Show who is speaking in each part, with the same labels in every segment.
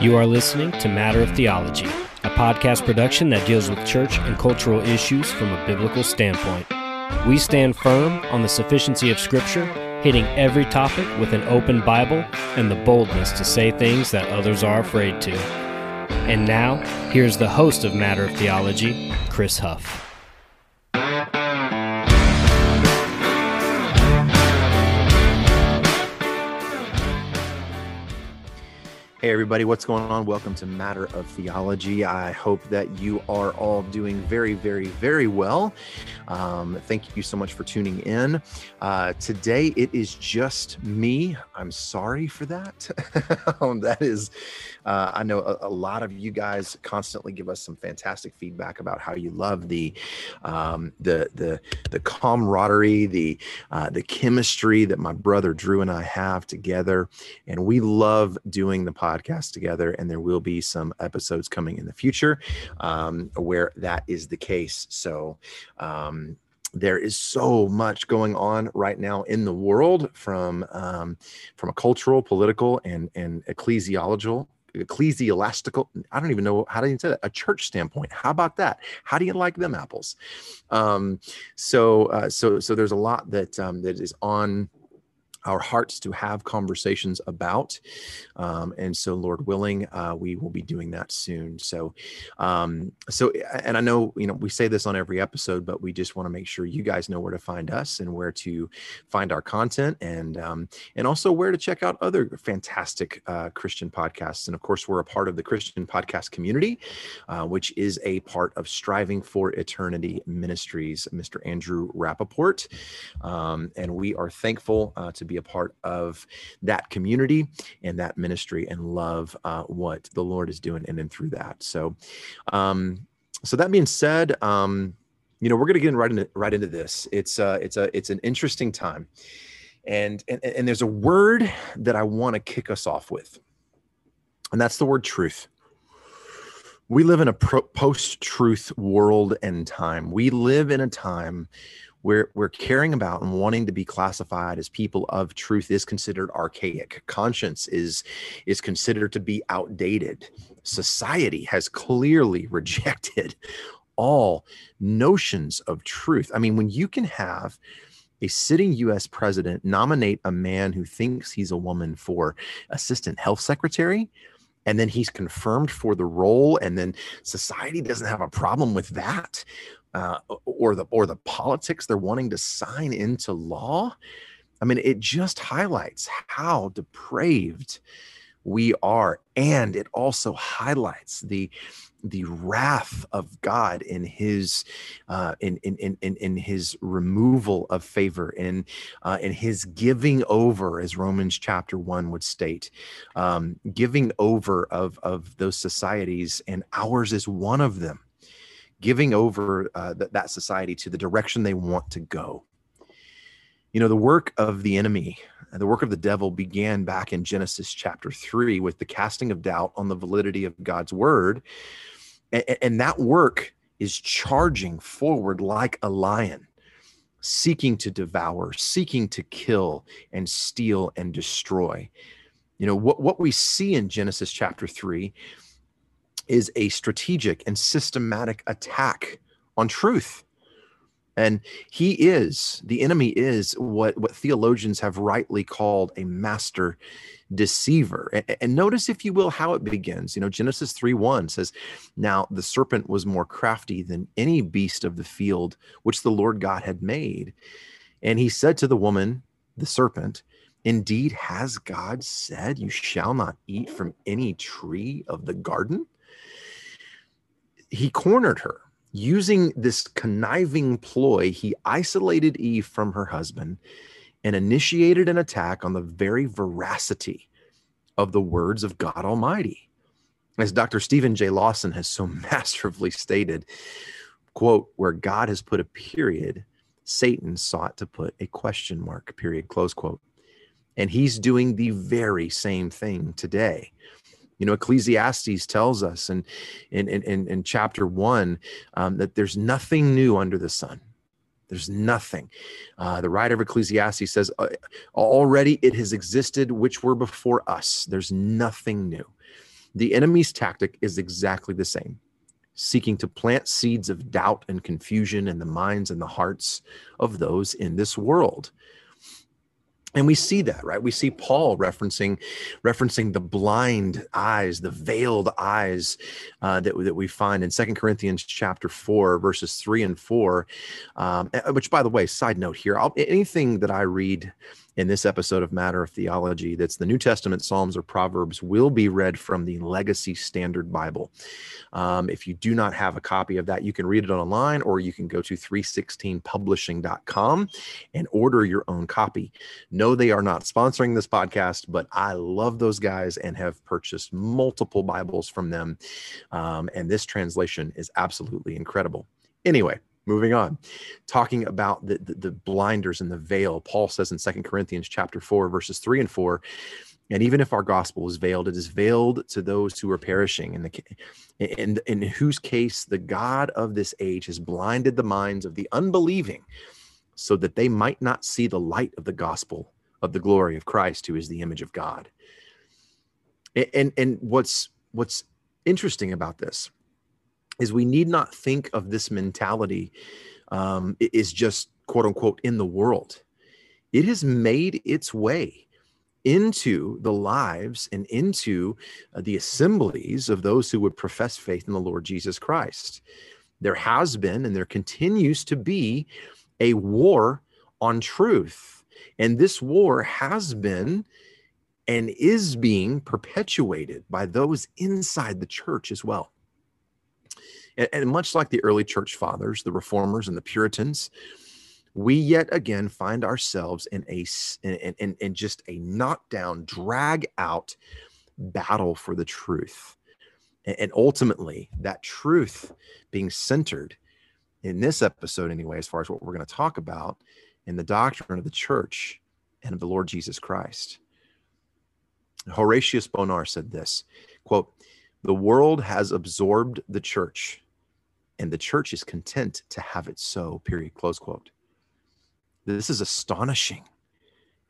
Speaker 1: You are listening to Matter of Theology, a podcast production that deals with church and cultural issues from a biblical standpoint. We stand firm on the sufficiency of Scripture, hitting every topic with an open Bible and the boldness to say things that others are afraid to. And now, here's the host of Matter of Theology, Chris Huff.
Speaker 2: Hey, everybody, what's going on? Welcome to Matter of Theology. I hope that you are all doing very, very, very well. Um, thank you so much for tuning in. Uh, today, it is just me. I'm sorry for that. um, that is, uh, I know a, a, lot of you guys constantly give us some fantastic feedback about how you love the um, the the the camaraderie, the uh, the chemistry that my brother Drew and I have together, and we love doing the podcast together, and there will be some episodes coming in the future um, where that is the case. So, um, there is so much going on right now in the world from um, from a cultural, political, and and ecclesiological ecclesiastical i don't even know how do you say that a church standpoint. How about that? How do you like them apples? Um so uh, so so there's a lot that um that is on our hearts to have conversations about. Um, and so, Lord willing, uh, we will be doing that soon. So, um, so, and I know, you know, we say this on every episode, but we just want to make sure you guys know where to find us and where to find our content and, um, and also where to check out other fantastic uh, Christian podcasts. And of course, we're a part of the Christian podcast community, uh, which is a part of Striving for Eternity Ministries, Mr. Andrew Rappaport. Um, and we are thankful uh, to be a part of that community and that ministry and love uh, what the Lord is doing in and through that. So, um, so that being said, um, you know, we're going to get right into right into this. It's uh, it's a it's an interesting time, and and and there's a word that I want to kick us off with, and that's the word truth. We live in a post truth world and time. We live in a time where we're caring about and wanting to be classified as people of truth is considered archaic. Conscience is is considered to be outdated. Society has clearly rejected all notions of truth. I mean when you can have a sitting US president nominate a man who thinks he's a woman for assistant health secretary and then he's confirmed for the role and then society doesn't have a problem with that uh, or the or the politics they're wanting to sign into law i mean it just highlights how depraved we are and it also highlights the the wrath of God in his uh, in, in in in his removal of favor in uh, in his giving over, as Romans chapter one would state, um, giving over of of those societies, and ours is one of them giving over uh, th- that society to the direction they want to go. You know, the work of the enemy, the work of the devil began back in Genesis chapter three with the casting of doubt on the validity of God's word. And, that work is charging forward like a lion, seeking to devour, seeking to kill and steal and destroy. You know, what, what we see in Genesis chapter three is a strategic and systematic attack on truth. And he is, the enemy is what, what theologians have rightly called a master deceiver. And, and, notice, if you will, how it begins. You know, Genesis 3 1 says, Now the serpent was more crafty than any beast of the field which the Lord God had made. And he said to the woman, the serpent, Indeed, has God said, You shall not eat from any tree of the garden? He cornered her using this conniving ploy he isolated eve from her husband and initiated an attack on the very veracity of the words of god almighty. As dr steven j. Lawson has so masterfully stated quote where god has put a period satan sought to put a question mark period close quote. And he's doing the very same thing today you know, Ecclesiastes tells us in in in, in chapter one um, that there's nothing new under the sun. There's nothing. Uh, the writer of Ecclesiastes says, uh, already it has existed which were before us. There's nothing new. The enemy's tactic is exactly the same seeking to plant seeds of doubt and confusion in the minds and the hearts of those in this world and we see that right? We see paul referencing referencing the blind eyes the veiled eyes uh, that, that we find in Second corinthians chapter 4 verses 3 and 4 um, which by the way side note here I'll, anything that i read in this episode of Matter of Theology that's the New Testament, Psalms, or Proverbs will be read from the Legacy Standard Bible. Um, if you do not have a copy of that, you can read it online or you can go to 316publishing.com and order your own copy. No, they are not sponsoring this podcast, but I love those guys and have purchased multiple Bibles from them. Um, and this translation is absolutely incredible. Anyway, moving on. Talking about the, the, the, blinders and the veil paul says in Second corinthians chapter 4 verses 3 and 4 and even if our gospel is veiled it is veiled to those who are perishing. In the in, in whose case the god of this age has blinded the minds of the unbelieving so that they might not see the light of the gospel of the glory of christ who is the image of god. And and, and what's what's interesting about this is we need not think of this mentality um, is just quote unquote in the world. It has made its way into the lives and into uh, the assemblies of those who would profess faith in the Lord Jesus Christ. There has been and there continues to be a war on truth. And this war has been and is being perpetuated by those inside the church as well. And, and much like the early church fathers, the reformers and the Puritans, we yet again find ourselves in a in, in, in just a knockdown, drag out battle for the truth. And ultimately, that truth being centered in this episode, anyway, as far as what we're going to talk about in the doctrine of the church and of the Lord Jesus Christ. Horatius Bonar said this quote, the world has absorbed the church, and the church is content to have it so, period, close quote. This is astonishing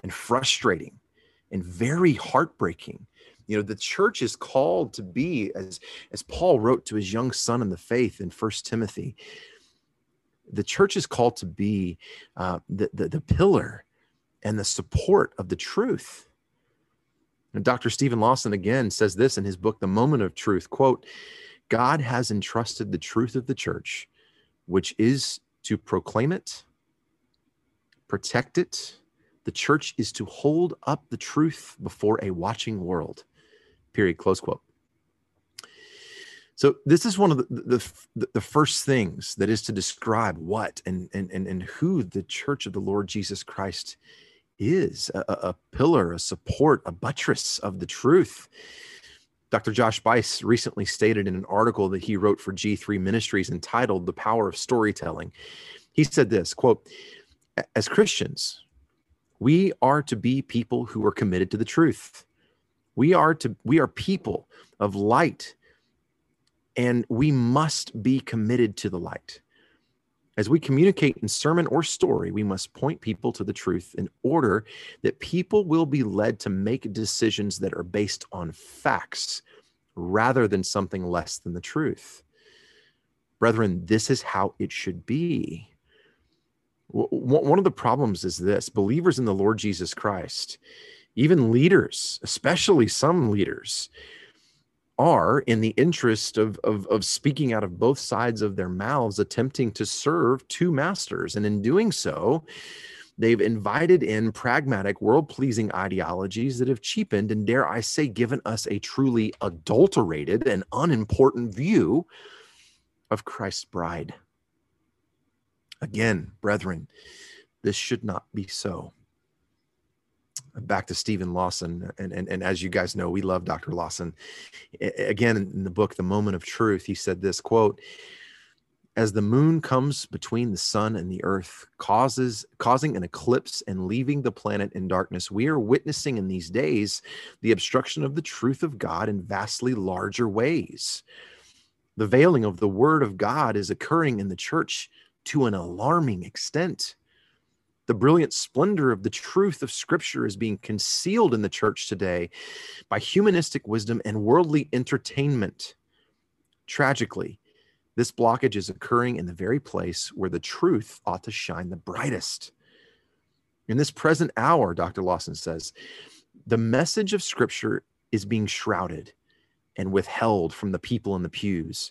Speaker 2: and frustrating and very heartbreaking. You know, the church is called to be, as, as Paul wrote to his young son in the faith in First Timothy, the church is called to be uh, the, the, the pillar and the support of the truth and Dr. Steven Lawson again says this in his book, The Moment of Truth quote, God has entrusted the truth of the church, which is to proclaim it, protect it. The church is to hold up the truth before a watching world. Period. Close quote. So this is one of the, the, the, first things that is to describe what and, and, and, and who the church of the Lord Jesus Christ is a, a pillar, a support, a buttress of the truth. Dr. Josh Buice recently stated in an article that he wrote for G3 Ministries entitled The Power of Storytelling. He said this quote, as Christians, we are to be people who are committed to the truth. We are to we are people of light and we must be committed to the light. As we communicate in sermon or story, we must point people to the truth in order that people will be led to make decisions that are based on facts rather than something less than the truth. Brethren, this is how it should be. One of the problems is this believers in the Lord Jesus Christ, even leaders, especially some leaders, are in the interest of, of, of speaking out of both sides of their mouths, attempting to serve two masters. And in doing so, they've invited in pragmatic, world pleasing ideologies that have cheapened and, dare I say, given us a truly adulterated and unimportant view of Christ's bride. Again, brethren, this should not be so back to Steven Lawson, and, and, and as you guys know, we love Dr. Lawson. Again, in the book, The Moment of Truth, he said this quote, as the moon comes between the sun and the earth, causes causing an eclipse and leaving the planet in darkness, we are witnessing in these days the obstruction of the truth of God in vastly larger ways. The veiling of the word of God is occurring in the church to an alarming extent The brilliant splendor of the truth of Scripture is being concealed in the church today by humanistic wisdom and worldly entertainment. Tragically, this blockage is occurring in the very place where the truth ought to shine the brightest. In this present hour, Dr. Lawson says, the message of Scripture is being shrouded and withheld from the people in the pews.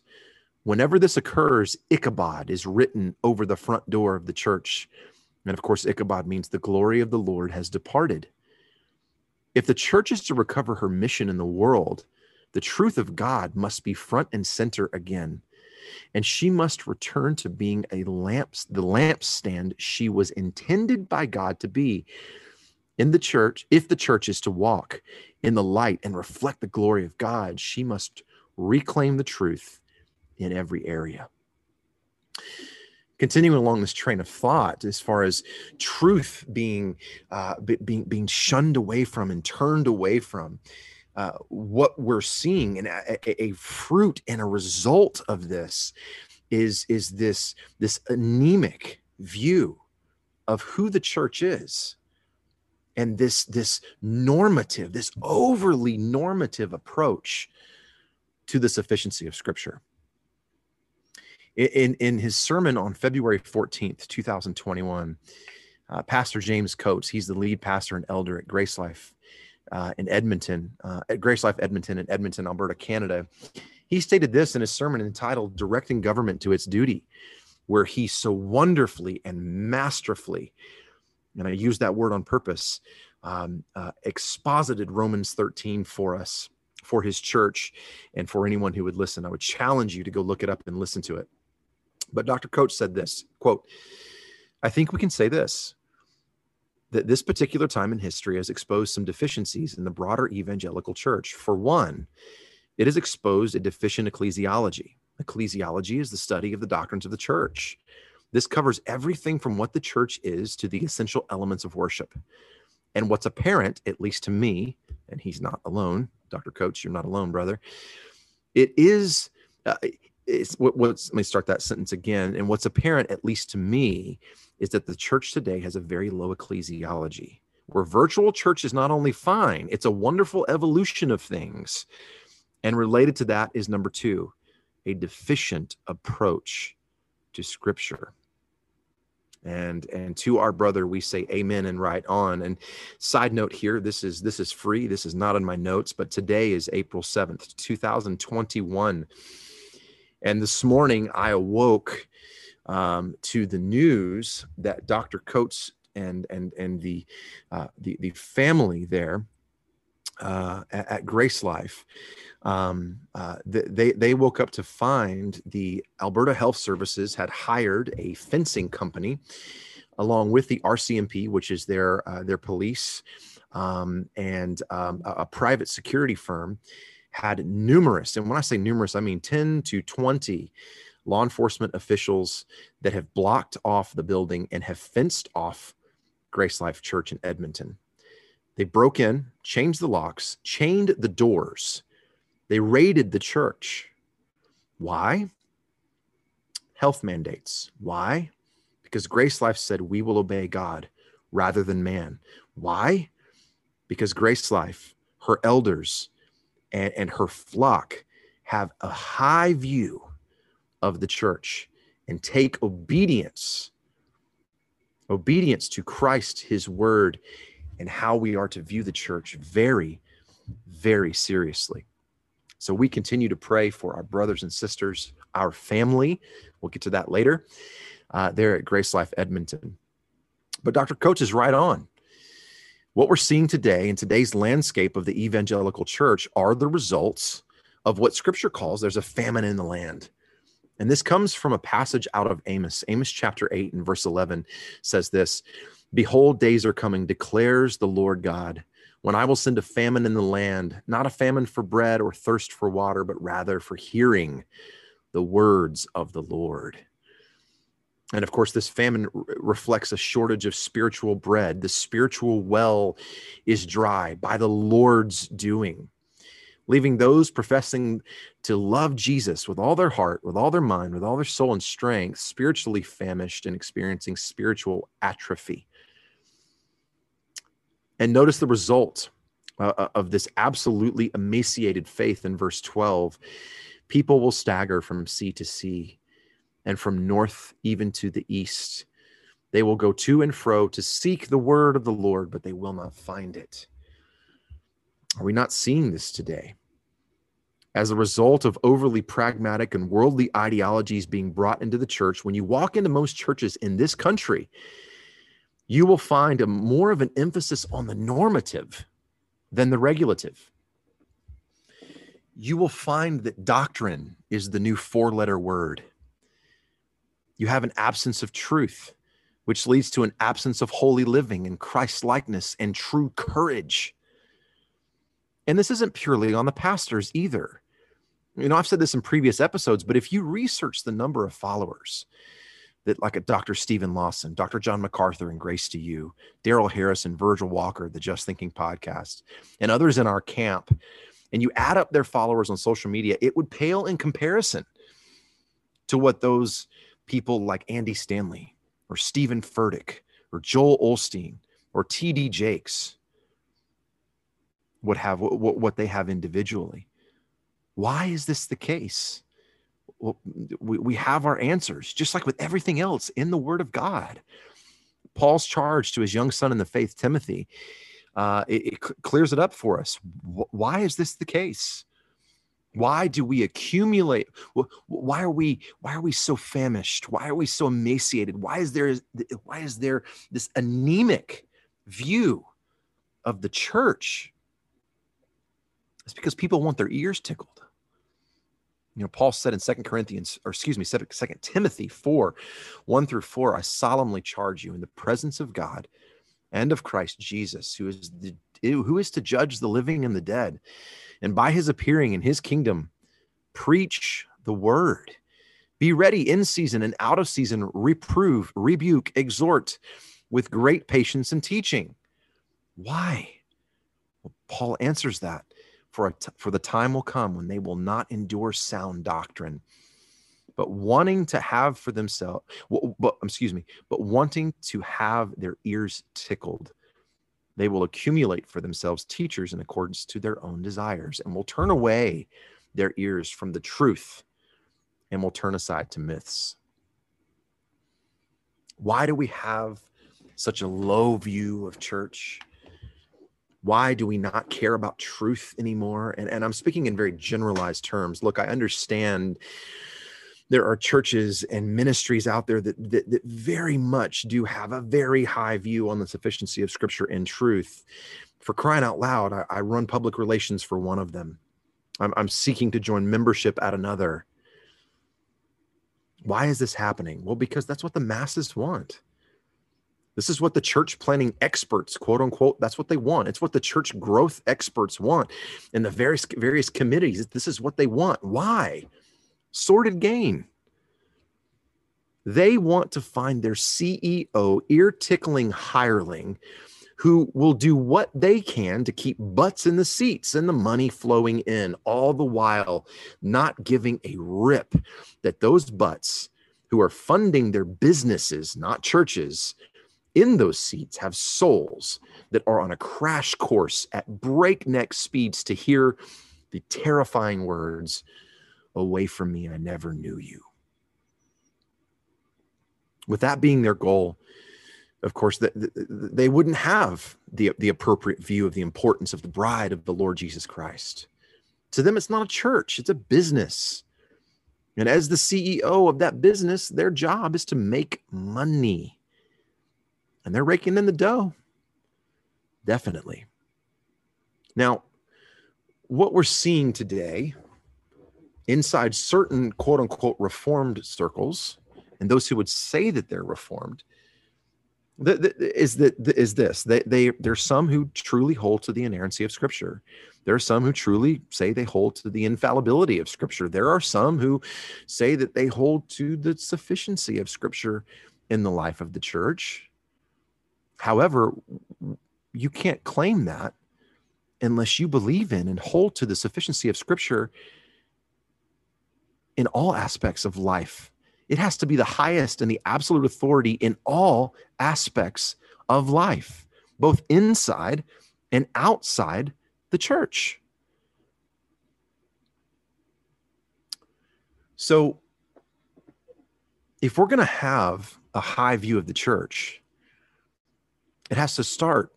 Speaker 2: Whenever this occurs, Ichabod is written over the front door of the church. And of course, Ichabod means the glory of the Lord has departed. If the church is to recover her mission in the world, the truth of God must be front and center again. And she must return to being a lamp, the lampstand she was intended by God to be in the church. If the church is to walk in the light and reflect the glory of God, she must reclaim the truth in every area. Continuing along this train of thought, as far as truth being uh, being being shunned away from and turned away from, uh, what we're seeing and a, a, fruit and a result of this is is this this anemic view of who the church is and this this normative this overly normative approach to the sufficiency of scripture in in his sermon on february 14th 2021 uh, pastor james coates he's the lead pastor and elder at grace life uh, in edmonton uh, at grace life edmonton in edmonton alberta canada he stated this in his sermon entitled directing government to its duty where he so wonderfully and masterfully and I use that word on purpose, um, uh, exposited Romans 13 for us, for his church, and for anyone who would listen. I would challenge you to go look it up and listen to it. But Dr. Coates said this quote, I think we can say this that this particular time in history has exposed some deficiencies in the broader evangelical church. For one, it has exposed a deficient ecclesiology. Ecclesiology is the study of the doctrines of the church. This covers everything from what the church is to the essential elements of worship. And what's apparent, at least to me, and he's not alone, Dr. Coates, you're not alone, brother. It is, uh, it's what, what's, let me start that sentence again. And what's apparent, at least to me, is that the church today has a very low ecclesiology, where virtual church is not only fine, it's a wonderful evolution of things. And related to that is number two, a deficient approach to scripture and and to our brother we say amen and right on and side note here this is this is free this is not in my notes but today is april 7th 2021 and this morning i awoke um, to the news that dr coates and and and the uh, the, the family there uh, at, at grace life um, uh, they they woke up to find the Alberta Health Services had hired a fencing company, along with the RCMP, which is their uh, their police, um, and um, a, a, private security firm, had numerous, and when I say numerous, I mean ten to twenty law enforcement officials that have blocked off the building and have fenced off Grace Life Church in Edmonton. They broke in, changed the locks, chained the doors they raided the church. Why? Health mandates. Why? Because Grace Life said we will obey God rather than man. Why? Because Grace Life, her elders, and, and her flock have a high view of the church and take obedience obedience to Christ, his word, and how we are to view the church very, very seriously. So we continue to pray for our brothers and sisters, our family. We'll get to that later. Uh, there at Grace Life Edmonton. But Dr. Coates is right on. What we're seeing today in today's landscape of the evangelical church are the results of what scripture calls there's a famine in the land. And this comes from a passage out of Amos. Amos chapter 8 and verse 11 says this Behold, days are coming, declares the Lord God, when I will send a famine in the land, not a famine for bread or thirst for water, but rather for hearing the words of the Lord. And of course, this famine reflects a shortage of spiritual bread. The spiritual well is dry by the Lord's doing, leaving those professing to love Jesus with all their heart, with all their mind, with all their soul and strength, spiritually famished and experiencing spiritual atrophy And notice the result uh, uh, of this absolutely emaciated faith in verse 12. People will stagger from sea to sea and from north even to the east. They will go to and fro to seek the word of the Lord, but they will not find it. Are we not seeing this today? As a result of overly pragmatic and worldly ideologies being brought into the church, when you walk into most churches in this country, you will find a more of an emphasis on the normative than the regulative. You will find that doctrine is the new four letter word. You have an absence of truth, which leads to an absence of holy living and Christ likeness and true courage. And this isn't purely on the pastors either. You know, I've said this in previous episodes, but if you research the number of followers that, like a Dr. Steven Lawson, Dr. John MacArthur, and Grace to You, Darrell Harrison, Virgil Walker, the Just Thinking podcast, and others in our camp, and you add up their followers on social media, it would pale in comparison to what those people like Andy Stanley or Steven Furtick or Joel Osteen or TD Jakes would have what, what they have individually. Why is this the case? Well, we, we have our answers, just like with everything else in the Word of God. Paul's charge to his young son in the faith, Timothy, uh, it, it clears it up for us. Why is this the case? Why do we accumulate? Why are we why are we so famished? Why are we so emaciated? Why is there why is there this anemic view of the church? It's because people want their ears tickled. You know, Paul said in Second Corinthians, or excuse me, Second Timothy 4, 1 through 4, I solemnly charge you in the presence of God and of Christ Jesus, who is the who is to judge the living and the dead, and by his appearing in his kingdom, preach the word. Be ready in season and out of season, reprove, rebuke, exhort with great patience and teaching. Why? Well, Paul answers that for, for the time will come when they will not endure sound doctrine, but wanting to have for themselves, but excuse me, but wanting to have their ears tickled. They will accumulate for themselves teachers in accordance to their own desires and will turn away their ears from the truth and will turn aside to myths. Why do we have such a low view of church? why do we not care about truth anymore and, and i'm speaking in very generalized terms look i understand there are churches and ministries out there that, that, that very much do have a very high view on the sufficiency of scripture and truth for crying out loud i, I run public relations for one of them I'm, I'm seeking to join membership at another why is this happening well because that's what the masses want this is what the church planning experts, quote unquote, that's what they want. It's what the church growth experts want. And the various various committees, this is what they want. Why? Sordid gain. They want to find their CEO, ear tickling hireling who will do what they can to keep butts in the seats and the money flowing in, all the while not giving a rip that those butts who are funding their businesses, not churches, in those seats have souls that are on a crash course at breakneck speeds to hear the terrifying words, Away from me, I never knew you. With that being their goal, of course, they wouldn't have the, the appropriate view of the importance of the bride of the Lord Jesus Christ. To them, it's not a church, it's a business. And as the CEO of that business, their job is to make money and they're raking in the dough. Definitely. Now, what we're seeing today inside certain quote unquote reformed circles, and those who would say that they're reformed, the, the, is that is this they, they there's some who truly hold to the inerrancy of scripture. There are some who truly say they hold to the infallibility of scripture. There are some who say that they hold to the sufficiency of scripture in the life of the church. However, you can't claim that unless you believe in and hold to the sufficiency of Scripture in all aspects of life. It has to be the highest and the absolute authority in all aspects of life. both inside and outside the church. So, if we're going to have a high view of the church, it has to start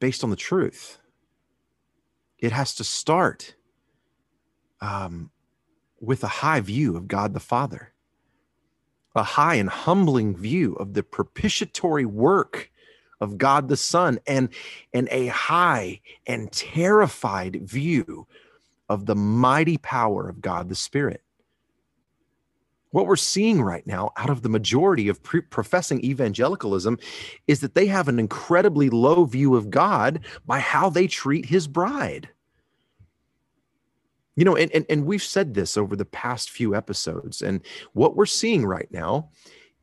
Speaker 2: based on the truth. It has to start um, with a high view of God the Father, a high and humbling view of the propitiatory work of God the Son, and, and a high and terrified view of the mighty power of God the Spirit what we're seeing right now out of the majority of pre- professing evangelicalism is that they have an incredibly low view of God by how they treat his bride. You know, and, and, and we've said this over the past few episodes, and what we're seeing right now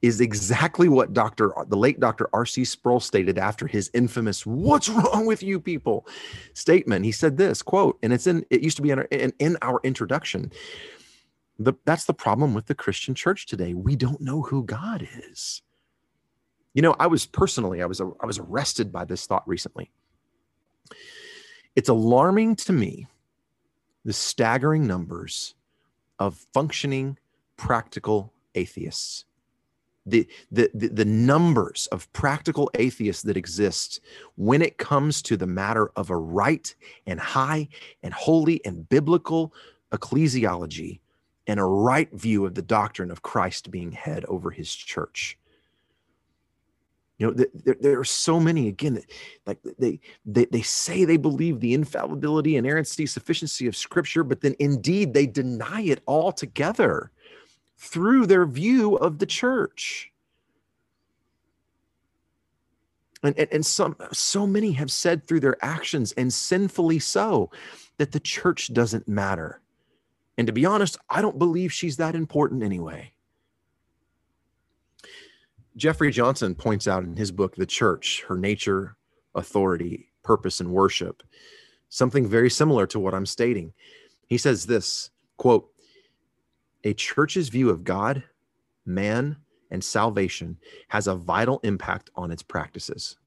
Speaker 2: is exactly what Dr. the late Dr. R.C. Sproul stated after his infamous "What's wrong with you people?" statement. He said this quote, and it's in it used to be in our, in, in our introduction the, that's the problem with the Christian church today. We don't know who God is. You know, I was personally, I was, I was arrested by this thought recently. It's alarming to me the staggering numbers of functioning practical atheists. The, the, the, the, numbers of practical atheists that exist when it comes to the matter of a right and high and holy and biblical ecclesiology and a right view of the doctrine of Christ being head over his church. You know, there, there are so many, again, like they, they, they say they believe the infallibility, inerrancy, sufficiency of Scripture, but then indeed they deny it altogether through their view of the church. And, and, and some so many have said through their actions and sinfully so that the church doesn't matter and to be honest, I don't believe she's that important anyway. Jeffrey Johnson points out in his book, The Church, Her Nature, Authority, Purpose, and Worship, something very similar to what I'm stating. He says this quote, a church's view of God, man, and salvation has a vital impact on its practices.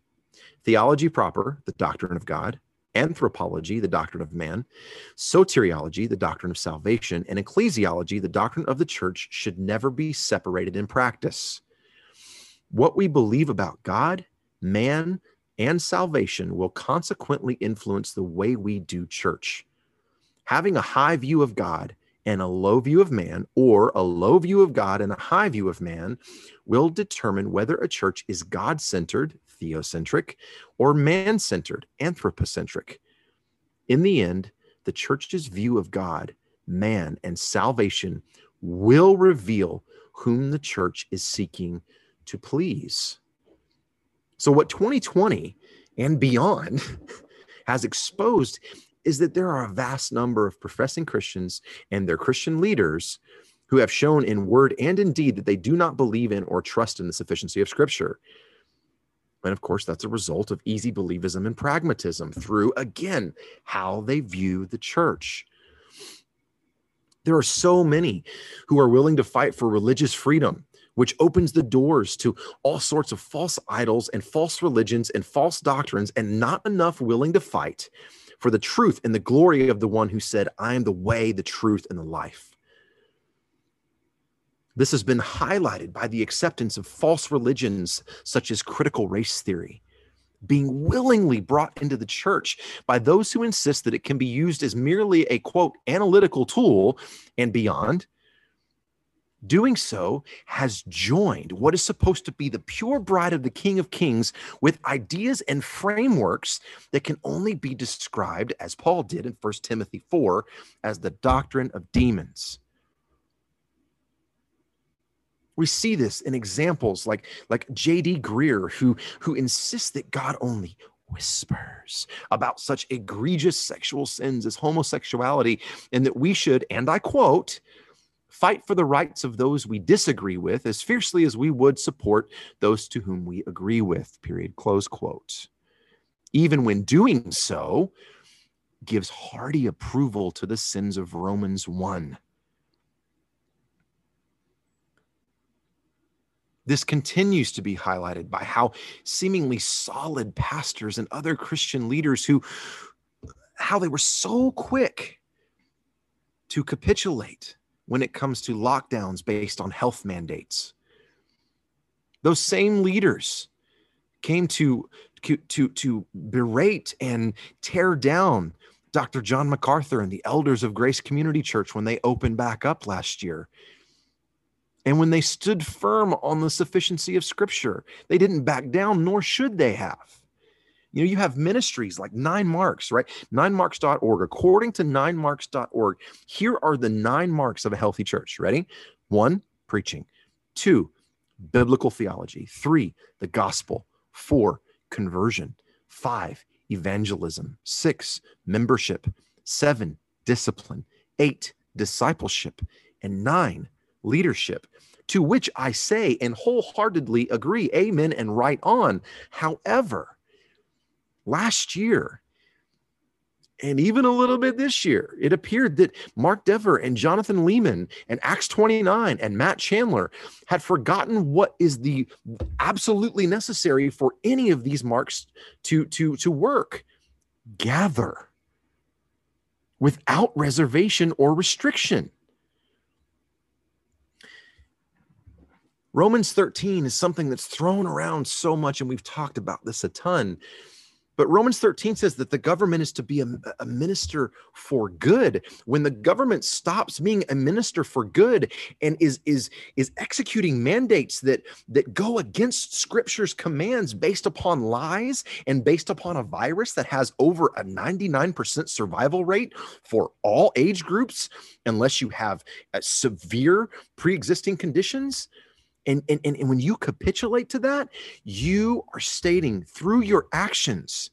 Speaker 2: Theology proper, the doctrine of God, anthropology, the doctrine of man, soteriology, the doctrine of salvation, and ecclesiology, the doctrine of the church, should never be separated in practice. What we believe about God, man, and salvation will consequently influence the way we do church. Having a high view of God and a low view of man, or a low view of God and a high view of man, will determine whether a church is God centered, theocentric, or man centered, anthropocentric. In the end, the church's view of God, man, and salvation will reveal whom the church is seeking to please. So, what 2020 and beyond has exposed is that there are a vast number of professing Christians and their Christian leaders who have shown in word and in deed that they do not believe in or trust in the sufficiency of Scripture. And of course, that's a result of easy believism and pragmatism through, again, how they view the church. There are so many who are willing to fight for religious freedom, which opens the doors to all sorts of false idols and false religions and false doctrines, and not enough willing to fight for the truth and the glory of the one who said, I am the way, the truth, and the life. This has been highlighted by the acceptance of false religions such as critical race theory, being willingly brought into the church by those who insist that it can be used as merely a quote analytical tool and beyond. Doing so has joined what is supposed to be the pure bride of the King of Kings with ideas and frameworks that can only be described, as Paul did in 1 Timothy 4, as the doctrine of demons. We see this in examples like, like J.D. Greear, who, who insists that God only whispers about such egregious sexual sins as homosexuality, and that we should, and I quote, fight for the rights of those we disagree with as fiercely as we would support those to whom we agree with, period, close quote. Even when doing so, gives hearty approval to the sins of Romans 1 This continues to be highlighted by how seemingly solid pastors and other Christian leaders who how they were so quick to capitulate when it comes to lockdowns based on health mandates. Those same leaders came to to to berate and tear down Dr. John MacArthur and the elders of Grace Community Church when they opened back up last year. And when they stood firm on the sufficiency of Scripture, they didn't back down, nor should they have. You know, you have ministries like Nine Marks, right? Ninemarks.org. According to ninemarks.org, here are the nine marks of a healthy church. Ready? One, preaching. Two, biblical theology. Three, the gospel. Four, conversion. Five, evangelism. Six, membership. Seven, discipline. Eight, discipleship. And nine, leadership. To which I say and wholeheartedly agree, amen, and right on. However, last year, and even a little bit this year, it appeared that Mark Dever and Jonathan Leeman and Acts 29 and Matt Chandler had forgotten what is the absolutely necessary for any of these marks to, to, to work. Gather without reservation or restriction. Romans 13 is something that's thrown around so much, and we've talked about this a ton. But Romans 13 says that the government is to be a, a, minister for good. When the government stops being a minister for good and is is is executing mandates that that go against scripture's commands based upon lies and based upon a virus that has over a 99% survival rate for all age groups unless you have uh, severe pre-existing conditions, and, and, and when you capitulate to that, you are stating through your actions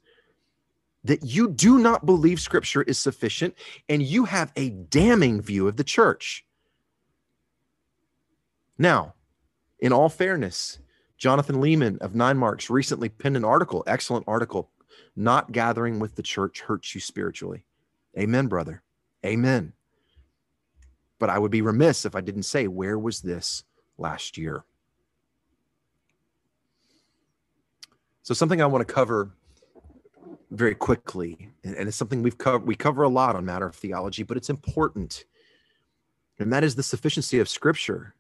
Speaker 2: that you do not believe scripture is sufficient and you have a damning view of the church. Now, in all fairness, Jonathan Leeman of Nine Marks recently penned an article, excellent article, Not Gathering with the Church Hurts You Spiritually. Amen, brother. Amen. But I would be remiss if I didn't say, where was this last year. So something I want to cover very quickly, and, it's something we've covered we cover a lot on matter of theology, but it's important. And that is the sufficiency of scripture.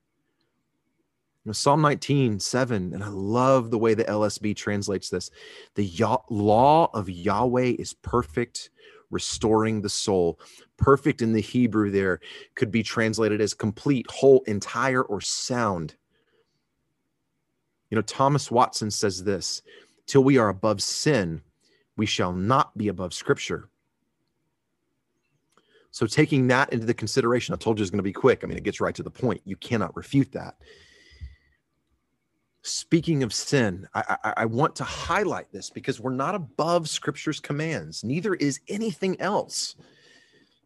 Speaker 2: You know, Psalm 19, 7, and I love the way the LSB translates this. The Yah- law of Yahweh is perfect, restoring the soul. Perfect in the Hebrew there could be translated as complete, whole, entire, or sound. You know, Thomas Watson says this till we are above sin, we shall not be above Scripture. So, taking that into the consideration, I told you it's going to be quick. I mean, it gets right to the point. You cannot refute that. Speaking of sin, I, I, I, want to highlight this because we're not above Scripture's commands, neither is anything else.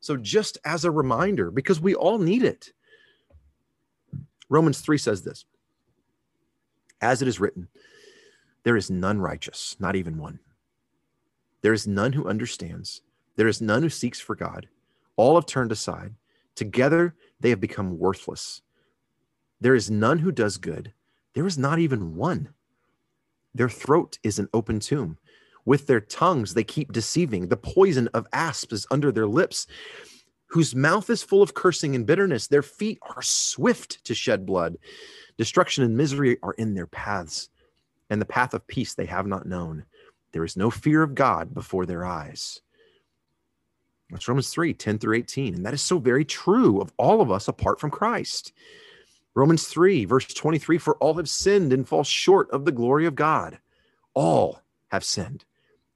Speaker 2: So, just as a reminder, because we all need it, Romans 3 says this As it is written, there is none righteous, not even one. There is none who understands, there is none who seeks for God. All have turned aside. Together they have become worthless. There is none who does good there is not even one. Their throat is an open tomb. With their tongues, they keep deceiving. The poison of asps is under their lips, whose mouth is full of cursing and bitterness. Their feet are swift to shed blood. Destruction and misery are in their paths, and the path of peace they have not known. There is no fear of God before their eyes. That's Romans 3 10 through 18. And that is so very true of all of us apart from Christ. Romans 3, verse 23 For all have sinned and fall short of the glory of God. All have sinned.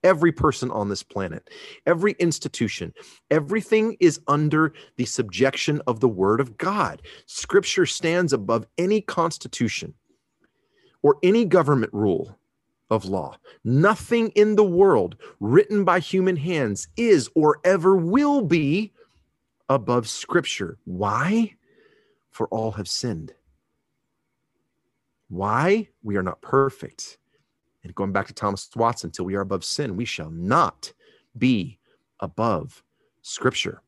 Speaker 2: Every person on this planet, every institution, everything is under the subjection of the word of God. Scripture stands above any constitution or any government rule of law. Nothing in the world written by human hands is or ever will be above Scripture. Why? For all have sinned. Why? We are not perfect. And going back to Thomas Watson, until we are above sin, we shall not be above Scripture.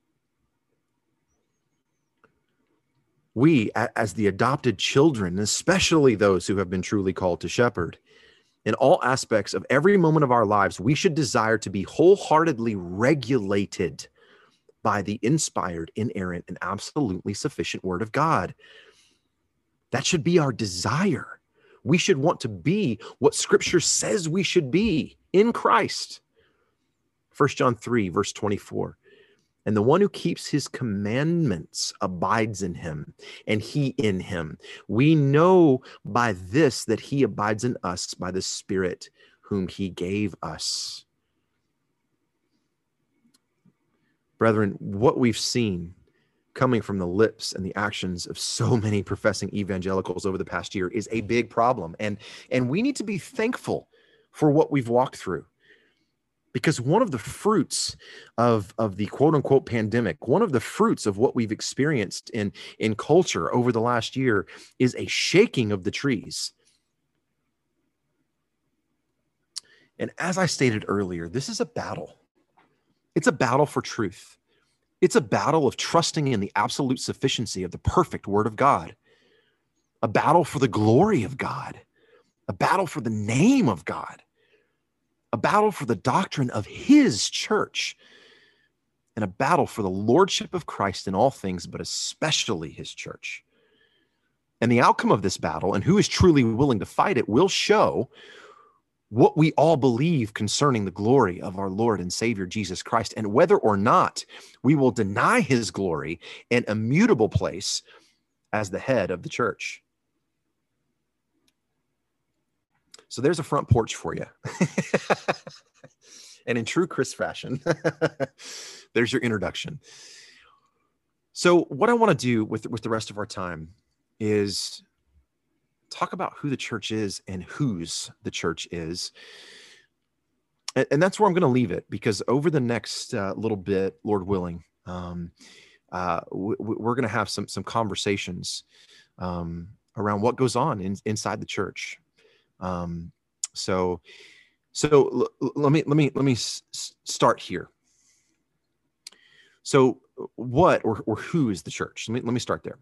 Speaker 2: we, as the adopted children, especially those who have been truly called to shepherd, in all aspects of every moment of our lives, we should desire to be wholeheartedly regulated by the inspired, inerrant, and absolutely sufficient Word of God. That should be our desire. We should want to be what Scripture says we should be in Christ. 1 John 3, verse 24. And the one who keeps his commandments abides in him, and he in him. We know by this that he abides in us by the Spirit whom he gave us. Brethren, what we've seen coming from the lips and the actions of so many professing evangelicals over the past year is a big problem. And, and we need to be thankful for what we've walked through. Because one of the fruits of of the quote unquote pandemic one of the fruits of what we've experienced in in culture over the last year is a shaking of the trees. And as i stated earlier this is a battle it's a battle for truth. It's a battle of trusting in the absolute sufficiency of the perfect word of god. A battle for the glory of god. A battle for the name of god. A battle for the doctrine of his church, and a battle for the lordship of Christ in all things, but especially his church. And the outcome of this battle and who is truly willing to fight it will show what we all believe concerning the glory of our Lord and Savior Jesus Christ, and whether or not we will deny his glory and immutable place as the head of the church. So there's a front porch for you. and in true Chris fashion, there's your introduction. So what I want to do with with the rest of our time is talk about who the church is and whose the church is. And, and that's where I'm going to leave it because over the next uh, little bit, Lord willing, um, uh, we're going to have some some conversations um, around what goes on in, inside the church um, so, so l- let me let me let me s- start here. So, what or, or who is the church? Let me let me start there.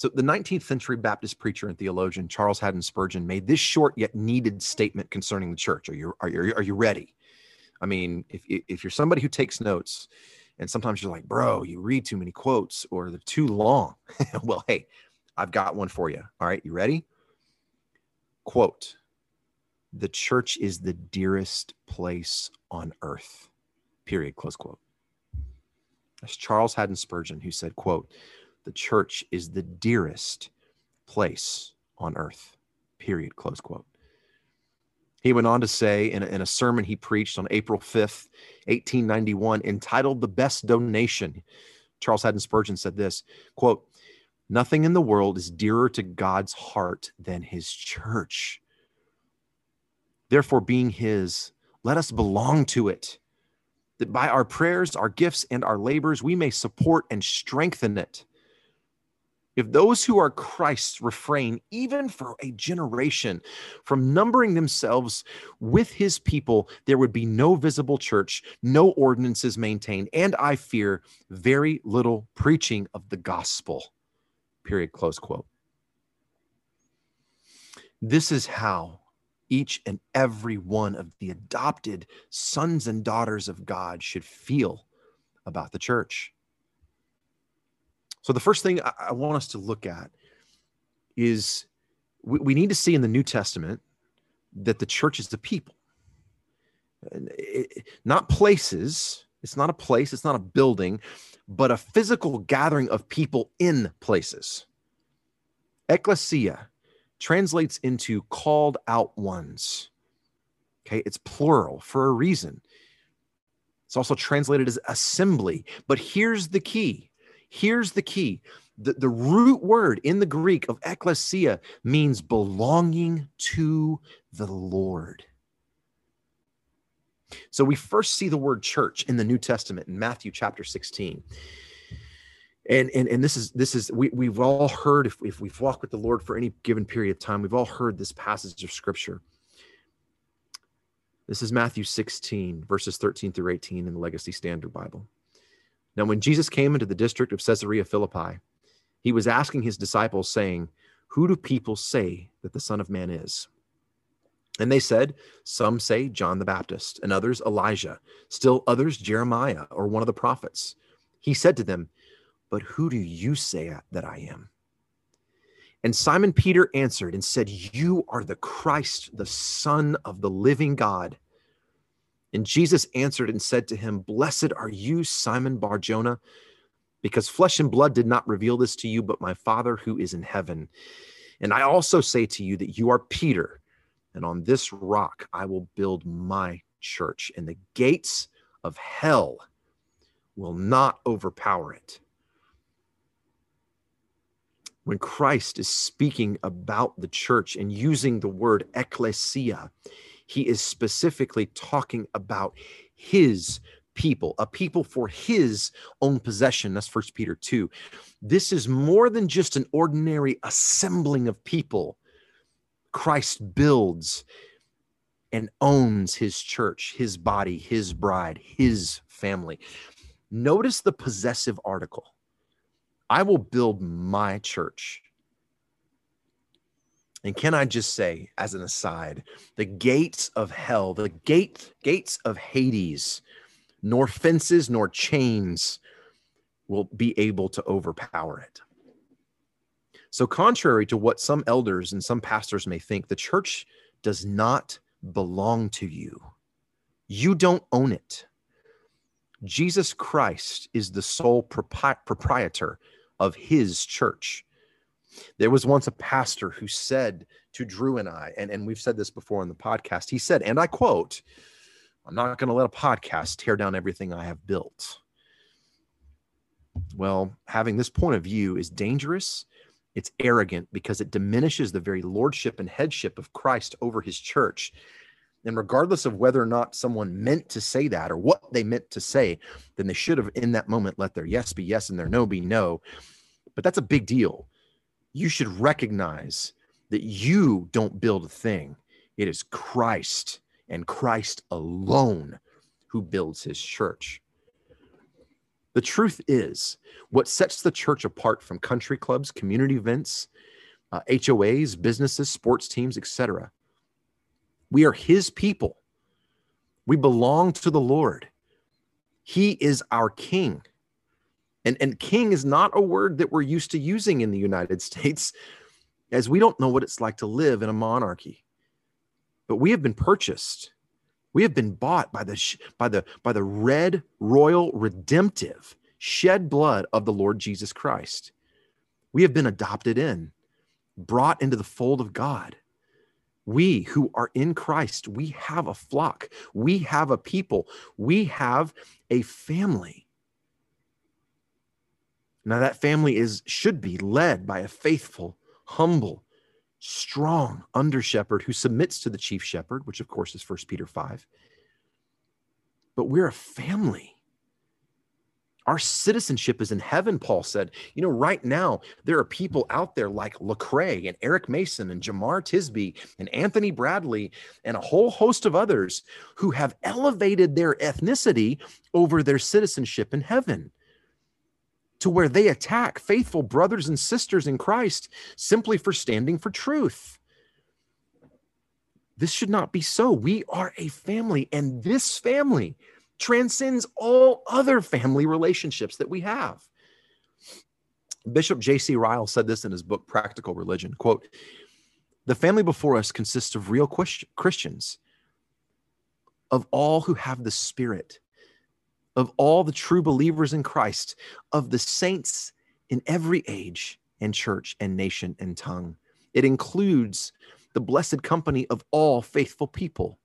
Speaker 2: So, the 19th century Baptist preacher and theologian Charles Haddon Spurgeon made this short yet needed statement concerning the church. Are you are you are you ready? I mean, if if you're somebody who takes notes, and sometimes you're like, bro, you read too many quotes or they're too long. well, hey, I've got one for you. All right, you ready? Quote The church is the dearest place on earth. Period. Close quote. That's Charles Haddon Spurgeon who said, quote, the church is the dearest place on earth. Period. Close quote. He went on to say in a, in a sermon he preached on April 5th, 1891, entitled The Best Donation, Charles Haddon Spurgeon said this quote, Nothing in the world is dearer to God's heart than his church. Therefore, being his, let us belong to it, that by our prayers, our gifts, and our labors, we may support and strengthen it. If those who are Christ's refrain, even for a generation, from numbering themselves with his people, there would be no visible church, no ordinances maintained, and I fear very little preaching of the gospel period, close quote. This is how each and every one of the adopted sons and daughters of God should feel about the church. So, the first thing I want us to look at is we, need to see in the New Testament that the church is the people, not places. It's not a place, it's not a building, but a physical gathering of people in places. Ecclesia translates into called out ones. Okay, it's plural for a reason. It's also translated as assembly. But here's the key. Here's the key. The, the root word in the Greek of ecclesia means belonging to the Lord. So we first see the word church in the New Testament in Matthew chapter 16. And, and, and this is this is we, we've all heard if, if we've walked with the Lord for any given period of time, we've all heard this passage of scripture. This is Matthew 16, verses 13 through 18 in the Legacy Standard Bible. Now, when Jesus came into the district of Caesarea Philippi, he was asking his disciples, saying, Who do people say that the Son of Man is? And they said, Some say John the Baptist, and others Elijah, still others Jeremiah or one of the prophets. He said to them, But who do you say that I am? And Simon Peter answered and said, You are the Christ, the Son of the living God. And Jesus answered and said to him, Blessed are you, Simon Barjona, because flesh and blood did not reveal this to you, but my Father who is in heaven. And I also say to you that you are Peter and on this rock I will build my church, and the gates of hell will not overpower it. When Christ is speaking about the church and using the word ecclesia, he is specifically talking about his people, a people for his own possession. That's First Peter 2. This is more than just an ordinary assembling of people Christ builds and owns his church, his body, his bride, his family. Notice the possessive article. I will build my church. And can I just say, as an aside, the gates of hell, the gate, gates of Hades, nor fences nor chains will be able to overpower it. So, contrary to what some elders and some pastors may think, the church does not belong to you. You don't own it. Jesus Christ is the sole propri- proprietor of his church. There was once a pastor who said to Drew and I, and, and we've said this before in the podcast, he said, and I quote, I'm not going to let a podcast tear down everything I have built. Well, having this point of view is dangerous it's arrogant because it diminishes the very lordship and headship of Christ over his church. And regardless of whether or not someone meant to say that or what they meant to say, then they should have in that moment let their yes be yes and their no be no. But that's a big deal. You should recognize that you don't build a thing, it is Christ and Christ alone who builds his church. The truth is, what sets the church apart from country clubs, community events, uh, HOAs, businesses, sports teams, etc. We are his people. We belong to the Lord. He is our king. And, and king is not a word that we're used to using in the United States, as we don't know what it's like to live in a monarchy. But we have been purchased we have been bought by the by the by the red royal redemptive shed blood of the Lord Jesus Christ. We have been adopted in, brought into the fold of God. We who are in Christ, we have a flock. We have a people. We have a family. Now that family is should be led by a faithful, humble, strong under shepherd who submits to the chief shepherd, which of course is First Peter 5. But we're a family. Our citizenship is in heaven, Paul said. You know, right now, there are people out there like Lecrae and Eric Mason and Jemar Tisby and Anthony Bradley and a whole host of others who have elevated their ethnicity over their citizenship in heaven to where they attack faithful brothers and sisters in Christ simply for standing for truth. This should not be so. We are a family, and this family transcends all other family relationships that we have. Bishop J.C. Ryle said this in his book, Practical Religion quote, The family before us consists of real Christians, of all who have the Spirit of all the true believers in Christ, of the saints in every age and church and nation and tongue. It includes the blessed company of all faithful people.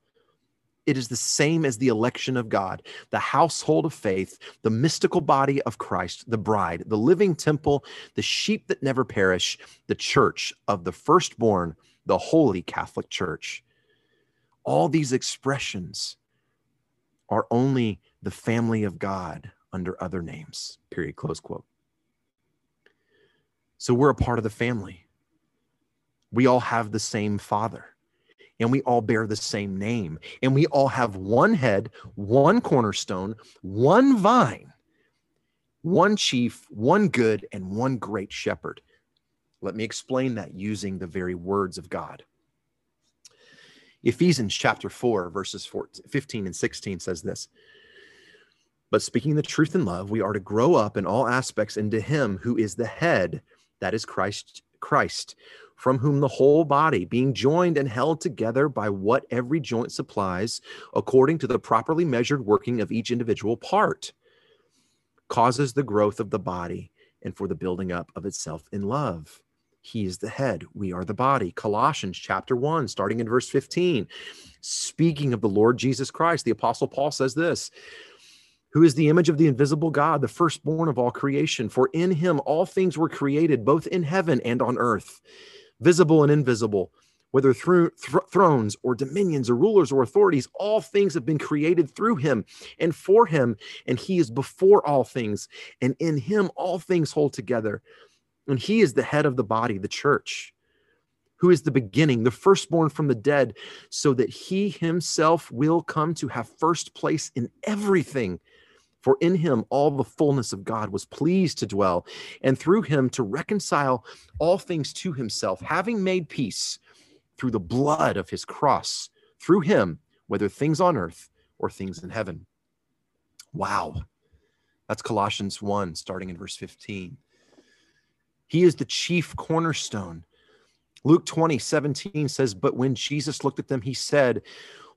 Speaker 2: It is the same as the election of God, the household of faith, the mystical body of Christ, the bride, the living temple, the sheep that never perish, the church of the firstborn, the holy Catholic Church. All these expressions are only the family of God under other names. Period. Close quote. So we're a part of the family. We all have the same father and we all bear the same name and we all have one head, one cornerstone, one vine. one chief, one good, and one great shepherd. Let me explain that using the very words of God. Ephesians chapter 4, verses 15 and 16 says this But speaking the truth in love, we are to grow up in all aspects into Him who is the head, that is Christ, Christ, from whom the whole body, being joined and held together by what every joint supplies, according to the properly measured working of each individual part, causes the growth of the body and for the building up of itself in love. He is the head. We are the body. Colossians chapter 1, starting in verse 15. Speaking of the Lord Jesus Christ, the Apostle Paul says this Who is the image of the invisible God, the firstborn of all creation? For in him all things were created, both in heaven and on earth, visible and invisible whether through th- thrones or dominions or rulers or authorities, all things have been created through him and for him, and he is before all things, and in him all things hold together. And he is the head of the body, the church, who is the beginning, the firstborn from the dead, so that he himself will come to have first place in everything. For in him all the fullness of God was pleased to dwell, and through him to reconcile all things to himself, having made peace through the blood of his cross, through him, whether things on earth or things in heaven. Wow. That's Colossians 1, starting in verse 15. He is the chief cornerstone. Luke 20, 17 says, But when Jesus looked at them, he said,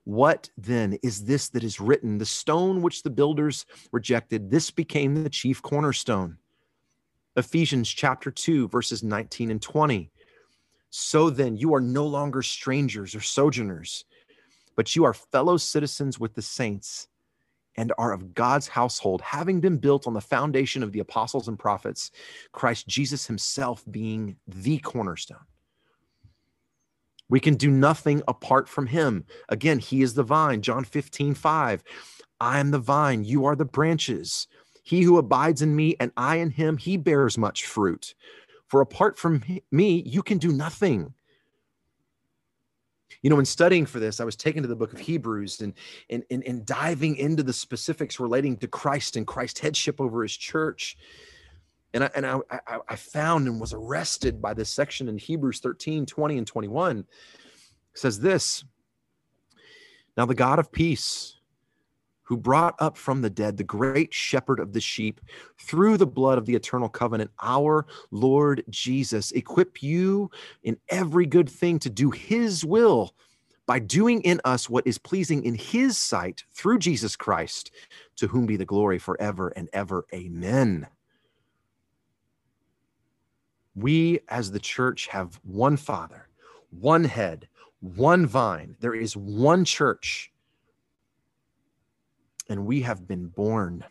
Speaker 2: What then is this that is written? The stone which the builders rejected, this became the chief cornerstone. Ephesians chapter 2, verses 19 and 20. So then, you are no longer strangers or sojourners, but you are fellow citizens with the saints and are of God's household, having been built on the foundation of the apostles and prophets, Christ Jesus himself being the cornerstone. We can do nothing apart from him. Again, he is the vine. John 15, 5. I am the vine, you are the branches. He who abides in me and I in him, he bears much fruit. For apart from me, you can do nothing. You know, in studying for this, I was taken to the book of Hebrews and, and, and, and diving into the specifics relating to Christ and Christ's headship over his church. And I, and I, I, I found and was arrested by this section in Hebrews 13, 20, and 21. It says this Now the God of peace, who brought up from the dead the great shepherd of the sheep through the blood of the eternal covenant, our Lord Jesus, equip you in every good thing to do his will by doing in us what is pleasing in his sight through Jesus Christ, to whom be the glory forever and ever. Amen. We as the church have one Father, one head, one vine. There is one church and we have been born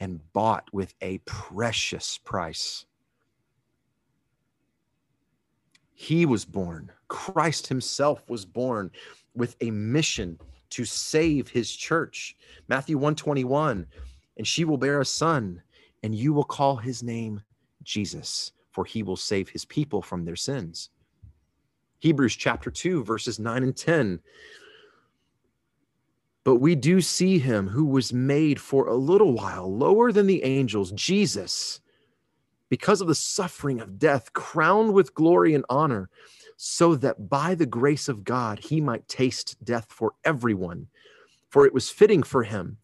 Speaker 2: and bought with a precious price. He was born, Christ Himself was born with a mission to save His church. Matthew 121 and she will bear a son, and you will call his name Jesus, for he will save his people from their sins. Hebrews chapter 2, verses 9 and 10 but we do see him who was made for a little while lower than the angels, Jesus, because of the suffering of death, crowned with glory and honor, so that by the grace of God he might taste death for everyone. For it was fitting for him,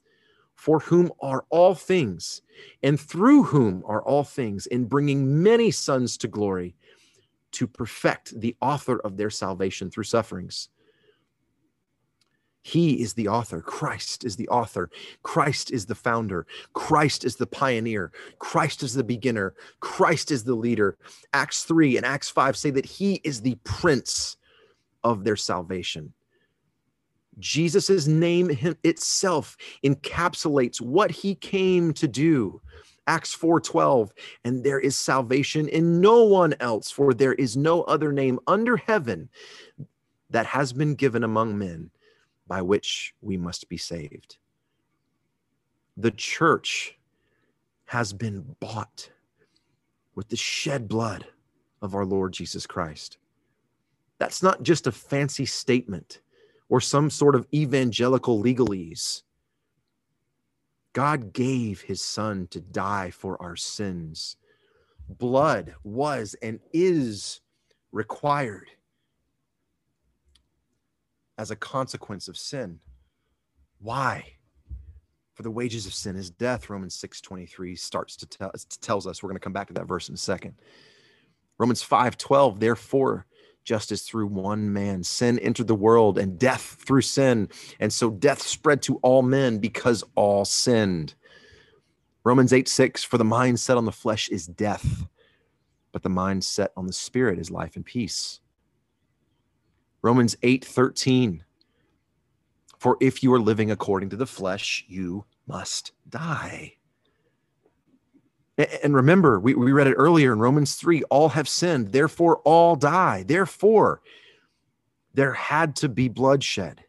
Speaker 2: for whom are all things, and through whom are all things, in bringing many sons to glory, to perfect the author of their salvation through sufferings. He is the author. Christ is the author. Christ is the founder. Christ is the pioneer. Christ is the beginner. Christ is the leader. Acts 3 and Acts 5 say that he is the prince of their salvation. Jesus' name itself encapsulates what he came to do. Acts 4:12 and there is salvation in no one else for there is no other name under heaven that has been given among men by which we must be saved. The church has been bought with the shed blood of our Lord Jesus Christ. That's not just a fancy statement or some sort of evangelical legalese. God gave his son to die for our sins. Blood was and is required as a consequence of sin. Why? For the wages of sin is death. Romans 6:23 starts to tell tells us. We're going to come back to that verse in a second. Romans 5:12, therefore, just as through one man sin entered the world and death through sin, and so death spread to all men because all sinned. Romans 8 6, for the mind set on the flesh is death, but the mind set on the spirit is life and peace. Romans 8 13, for if you are living according to the flesh, you must die. And remember, we, we read it earlier in Romans 3 all have sinned, therefore all die. Therefore, there had to be bloodshed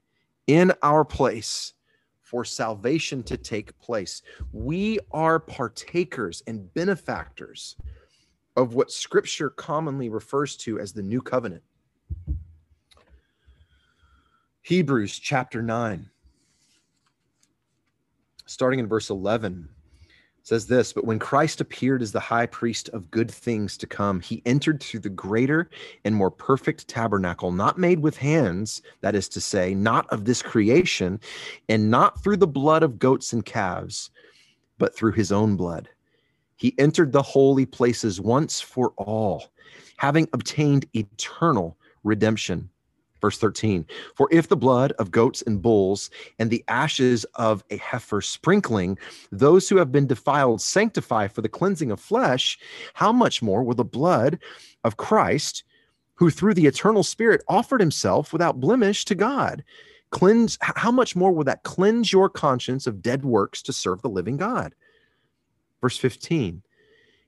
Speaker 2: in our place for salvation to take place. We are partakers and benefactors of what scripture commonly refers to as the new covenant. Hebrews chapter 9, starting in verse 11 says this But when Christ appeared as the high priest of good things to come, he entered through the greater and more perfect tabernacle, not made with hands, that is to say, not of this creation, and not through the blood of goats and calves, but through his own blood. He entered the holy places once for all, having obtained eternal redemption. Verse 13 For if the blood of goats and bulls and the ashes of a heifer sprinkling those who have been defiled sanctify for the cleansing of flesh, how much more will the blood of Christ, who through the eternal Spirit offered himself without blemish to God, cleanse? How much more will that cleanse your conscience of dead works to serve the living God? Verse 15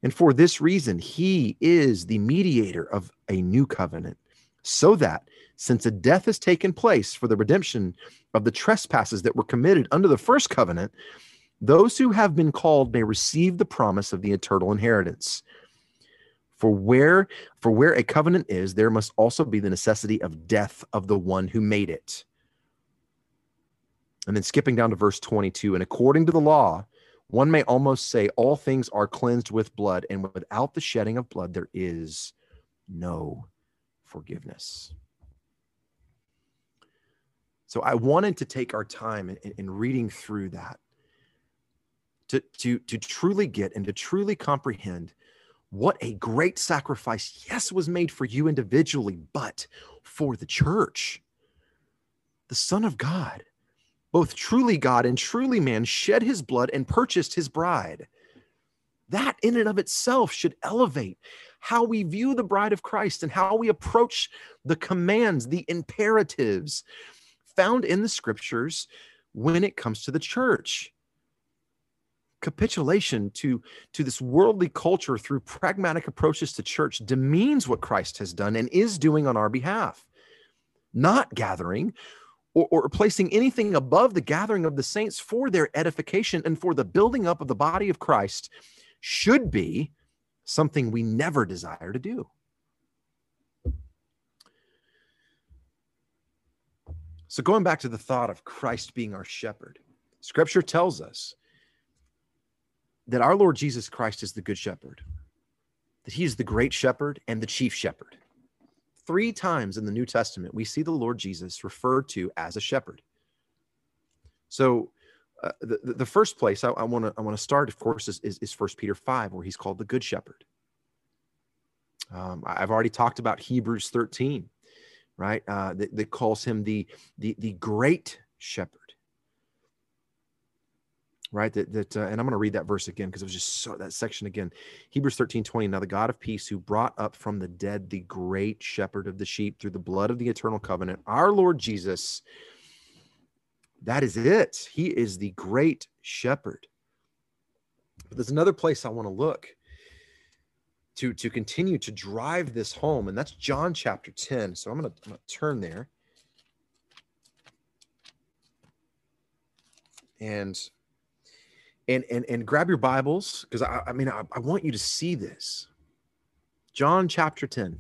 Speaker 2: And for this reason, he is the mediator of a new covenant, so that since a death has taken place for the redemption of the trespasses that were committed under the first covenant, those who have been called may receive the promise of the eternal inheritance. For where for where a covenant is, there must also be the necessity of death of the one who made it. And then skipping down to verse 22, and according to the law, one may almost say all things are cleansed with blood, and without the shedding of blood, there is no forgiveness. So I wanted to take our time in, in reading through that to, to, to truly get and to truly comprehend what a great sacrifice, yes, was made for you individually, but for the church. The Son of God, both truly God and truly man, shed his blood and purchased his bride. That in and of itself should elevate how we view the bride of Christ and how we approach the commands, the imperatives, found in the scriptures when it comes to the church. Capitulation to to this worldly culture through pragmatic approaches to church demeans what Christ has done and is doing on our behalf. Not gathering or, or, placing anything above the gathering of the saints for their edification and for the building up of the body of Christ should be something we never desire to do So, going back to the thought of Christ being our shepherd, scripture tells us that our Lord Jesus Christ is the good shepherd, that he is the great shepherd and the chief shepherd. Three times in the New Testament, we see the Lord Jesus referred to as a shepherd. So, uh, the, the first place I want to I start, of course, is, is, is 1 Peter 5, where he's called the Good Shepherd. Um, I've already talked about Hebrews 13, right? Uh, that, that calls him the, the, the great shepherd right? That, that uh, and i'm going to read that verse again because it was just so that section again. Hebrews 13 20 now the god of peace who brought up from the dead the great shepherd of the sheep through the blood of the eternal covenant our lord jesus that is it. He is the great shepherd. But there's another place i want to look to to continue to drive this home and that's john chapter 10 so i'm going to turn there. And and and, and grab your bibles because I, I mean I, I want you to see this. John chapter 10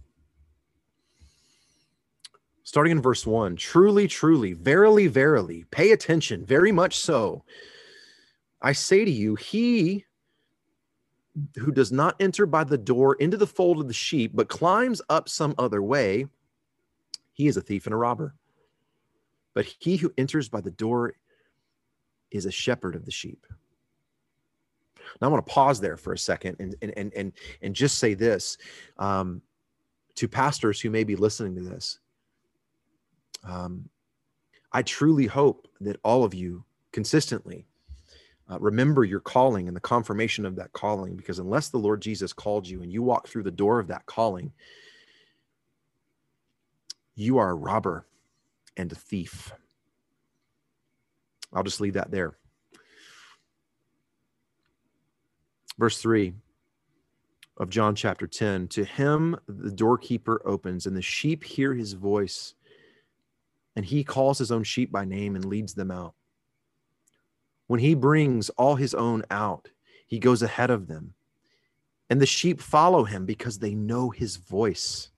Speaker 2: starting in verse 1 truly truly verily verily pay attention very much so. I say to you, he who does not enter by the door into the fold of the sheep, but climbs up some other way, he is a thief and a robber. But he who enters by the door is a shepherd of the sheep. Now I want to pause there for a second and and and and, and just say this um, to pastors who may be listening to this. Um, I truly hope that all of you consistently uh, remember your calling and the confirmation of that calling, because unless the Lord Jesus called you and you walk through the door of that calling, you are a robber and a thief. I'll just leave that there. Verse 3 of John chapter 10 To him the doorkeeper opens, and the sheep hear his voice, and he calls his own sheep by name and leads them out. When he brings all his own out, he goes ahead of them, and the sheep follow him because they know his voice.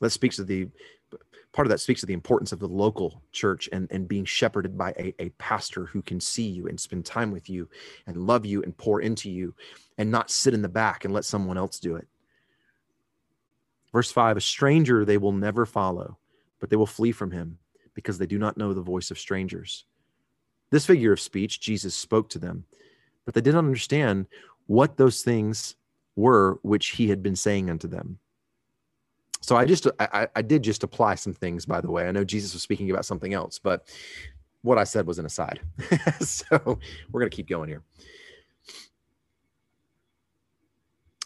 Speaker 2: That speaks to the part of that speaks to the importance of the local church and, and being shepherded by a, a pastor who can see you and spend time with you and love you and pour into you and not sit in the back and let someone else do it. Verse 5 A stranger they will never follow, but they will flee from him because they do not know the voice of strangers. This figure of speech, Jesus spoke to them, but they did not understand what those things were which he had been saying unto them. So I just I, I did just apply some things, by the way. I know Jesus was speaking about something else, but what I said was an aside. so we're gonna keep going here.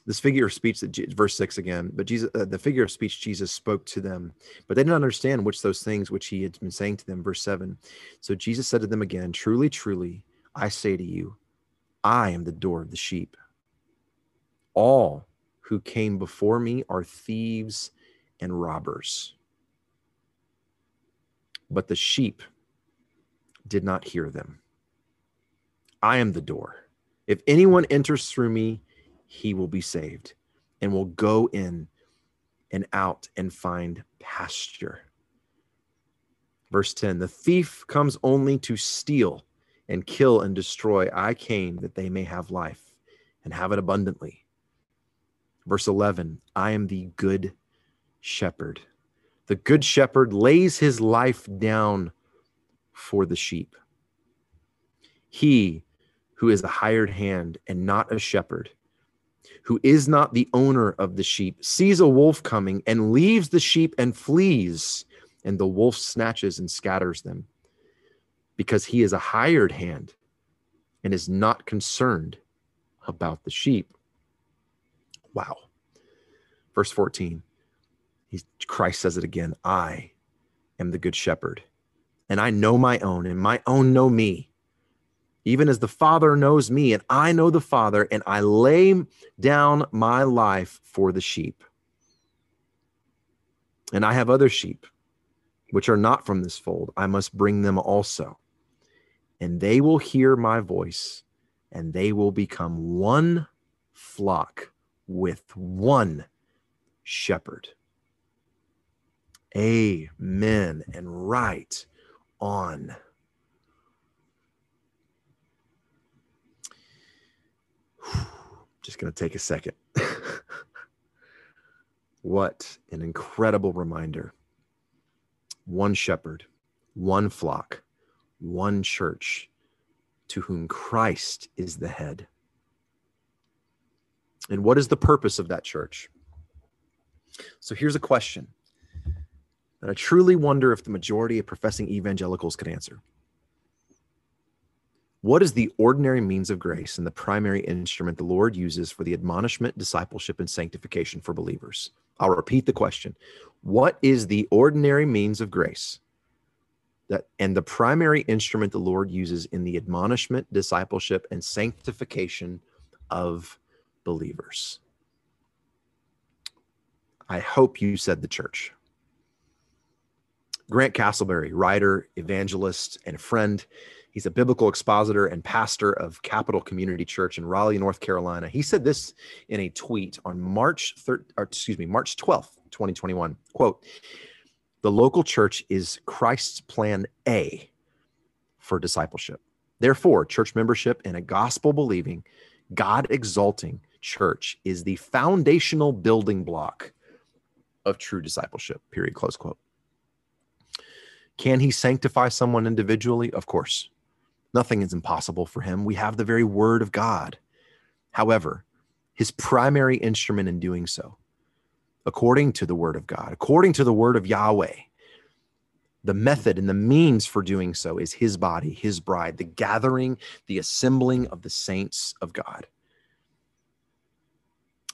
Speaker 2: This figure of speech that verse six again, but Jesus, uh, the figure of speech Jesus spoke to them, but they didn't understand which those things which he had been saying to them. Verse seven. So Jesus said to them again, "Truly, truly, I say to you, I am the door of the sheep. All who came before me are thieves and robbers. But the sheep did not hear them. I am the door. If anyone enters through me, he will be saved and will go in and out and find pasture. Verse 10 The thief comes only to steal and kill and destroy. I came that they may have life and have it abundantly. Verse 11 I am the good shepherd. The good shepherd lays his life down for the sheep. He who is a hired hand and not a shepherd, who is not the owner of the sheep, sees a wolf coming and leaves the sheep and flees, and the wolf snatches and scatters them, because he is a hired hand and is not concerned about the sheep. Wow. Verse 14 He's, Christ says it again I am the good shepherd, and I know my own, and my own know me. Even as the Father knows me, and I know the Father, and I lay down my life for the sheep. And I have other sheep, which are not from this fold. I must bring them also. And they will hear my voice, and they will become one flock with one shepherd. Amen. And right on. Just going to take a second. what an incredible reminder. One shepherd, one flock, one church to whom Christ is the head. And what is the purpose of that church? So here's a question that I truly wonder if the majority of professing evangelicals could answer. What is the ordinary means of grace and the primary instrument the Lord uses for the admonishment, discipleship, and sanctification for believers? I'll repeat the question. What is the ordinary means of grace that and the primary instrument the Lord uses in the admonishment, discipleship, and sanctification of believers? I hope you said the church. Grant Castleberry, writer, evangelist, and friend. He's a biblical expositor and pastor of Capitol Community Church in Raleigh, North Carolina. He said this in a tweet on March 3rd, or excuse me, March 12th, 2021. Quote, the local church is Christ's plan A for discipleship. Therefore, church membership in a gospel believing, God exalting church is the foundational building block of true discipleship. Period. Close quote. Can he sanctify someone individually? Of course. Nothing is impossible for him. We have the very word of God. However, his primary instrument in doing so, according to the word of God, according to the word of Yahweh, the method and the means for doing so is his body, his bride, the gathering, the assembling of the saints of God.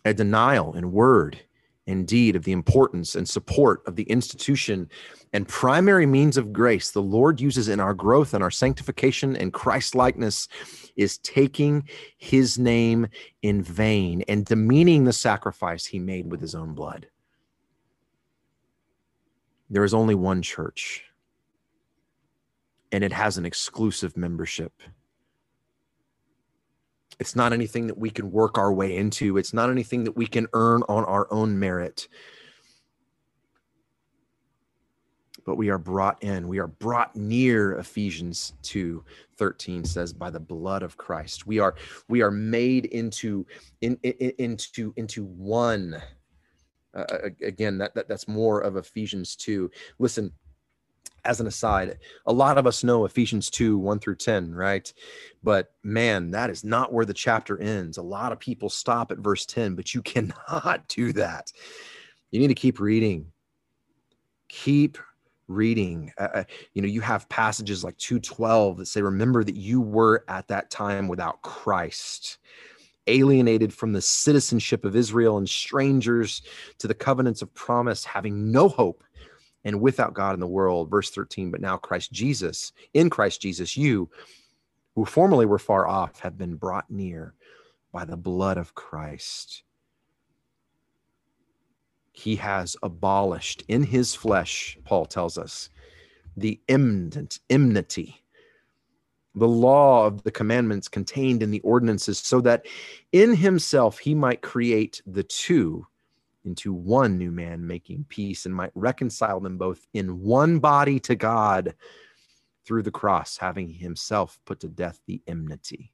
Speaker 2: A denial in word and deed of the importance and support of the institution and primary means of grace the Lord uses in our growth and our sanctification and Christ likeness is taking his name in vain and demeaning the sacrifice he made with his own blood. There is only one church, and it has an exclusive membership. It's not anything that we can work our way into, it's not anything that we can earn on our own merit. But we are brought in, we are brought near Ephesians 2 13 says by the blood of Christ. We are we are made into in, in into into one uh, again, that, that that's more of Ephesians 2. Listen, as an aside, a lot of us know Ephesians 2, 1 through 10, right? But man, that is not where the chapter ends. A lot of people stop at verse 10, but you cannot do that. You need to keep reading. Keep reading. Uh, uh you know, you have passages like 212 that say, Remember that you were at that time without Christ alienated from the citizenship of Israel and strangers to the covenants of promise, having no hope and without God in the world. Verse 13, but now Christ Jesus, in Christ Jesus, you who formerly were far off have been brought near by the blood of Christ. He has abolished in his flesh, Paul tells us, the enmity the law of the commandments contained in the ordinances, so that in himself he might create the two into one new man, making peace, and might reconcile them both in one body to God through the cross, having himself put to death the enmity.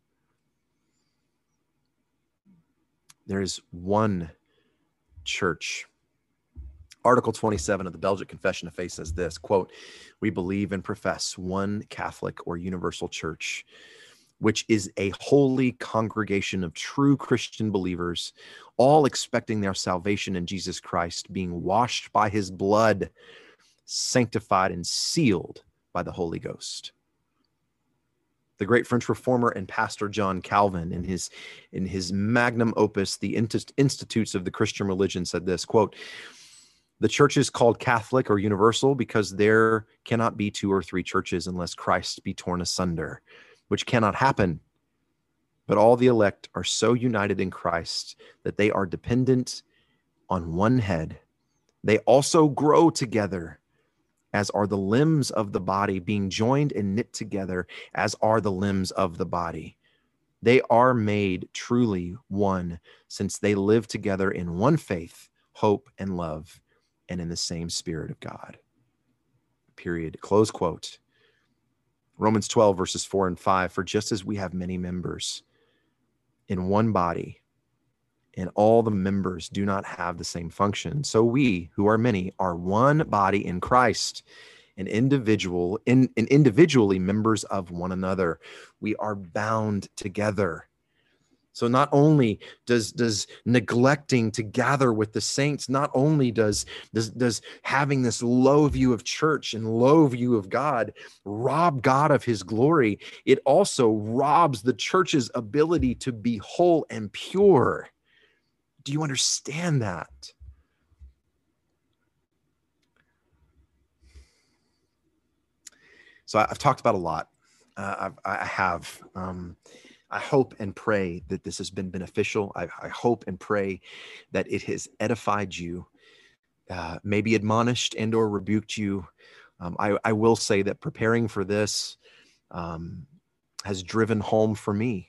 Speaker 2: There is one church Article 27 of the Belgic Confession of Faith says this quote, We believe and profess one Catholic or universal church, which is a holy congregation of true Christian believers, all expecting their salvation in Jesus Christ, being washed by his blood, sanctified and sealed by the Holy Ghost. The great French reformer and pastor John Calvin in his in his magnum opus the institutes of the Christian religion said this quote the church is called Catholic or universal because there cannot be two or three churches unless Christ be torn asunder, which cannot happen. But all the elect are so united in Christ that they are dependent on one head. They also grow together, as are the limbs of the body, being joined and knit together, as are the limbs of the body. They are made truly one, since they live together in one faith, hope, and love and in the same Spirit of God. Period. Close quote. Romans 12, verses 4 and 5 For just as we have many members in one body, and all the members do not have the same function, so we, who are many, are one body in Christ and individual in, and individually members of one another. We are bound together so not only does does neglecting to gather with the saints, not only does does does having this low view of church and low view of God rob God of his glory, it also robs the church's ability to be whole and pure. Do you understand that? So I've talked about a lot. Uh, I've, I have. Um, I hope and pray that this has been beneficial. I, I hope and pray that it has edified you, uh, maybe admonished and or rebuked you. Um, I, I, will say that preparing for this um, has driven home for me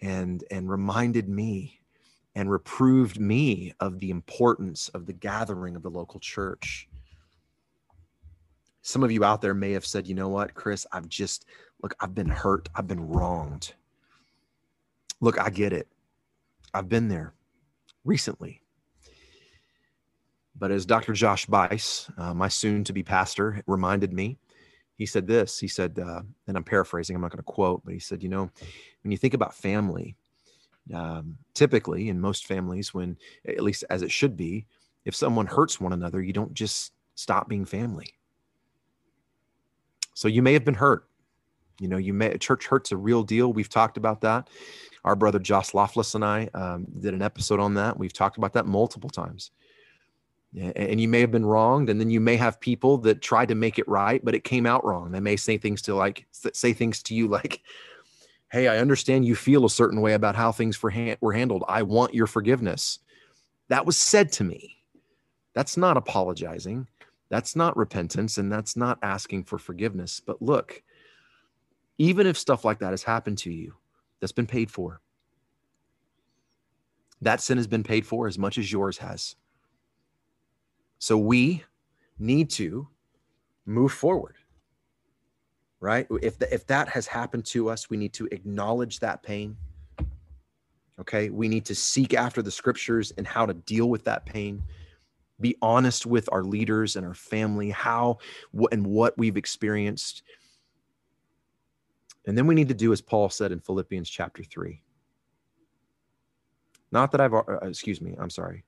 Speaker 2: and and reminded me and reproved me of the importance of the gathering of the local church. Some of you out there may have said, you know what, Chris, I've just Look, I've been hurt, I've been wronged. Look, I get it. I've been there recently. But as Dr. Josh Buice, uh, my soon to be pastor, reminded me, he said this. He said, uh, and I'm paraphrasing, I'm not going to quote, but he said, you know, when you think about family, um, typically in most families, when at least as it should be, if someone hurts one another, you don't just stop being family. So you may have been hurt. You know, you may church hurt's a real deal. We've talked about that. Our brother Josh Lofless and I um, did an episode on that. We've talked about that multiple times. And you may have been wronged, and then you may have people that tried to make it right, but it came out wrong. They may say things to like say things to you like, "Hey, I understand you feel a certain way about how things were handled. I want your forgiveness." That was said to me. That's not apologizing. That's not repentance, and that's not asking for forgiveness. But look, even if stuff like that has happened to you, that's been paid for. That sin has been paid for as much as yours has. So we need to move forward. Right? If the, if that has happened to us, we need to acknowledge that pain. Okay? We need to seek after the scriptures and how to deal with that pain. Be honest with our leaders and our family, how and what we've experienced and then we need to do as Paul said in Philippians chapter 3. Not that I've, uh, excuse me, I'm sorry.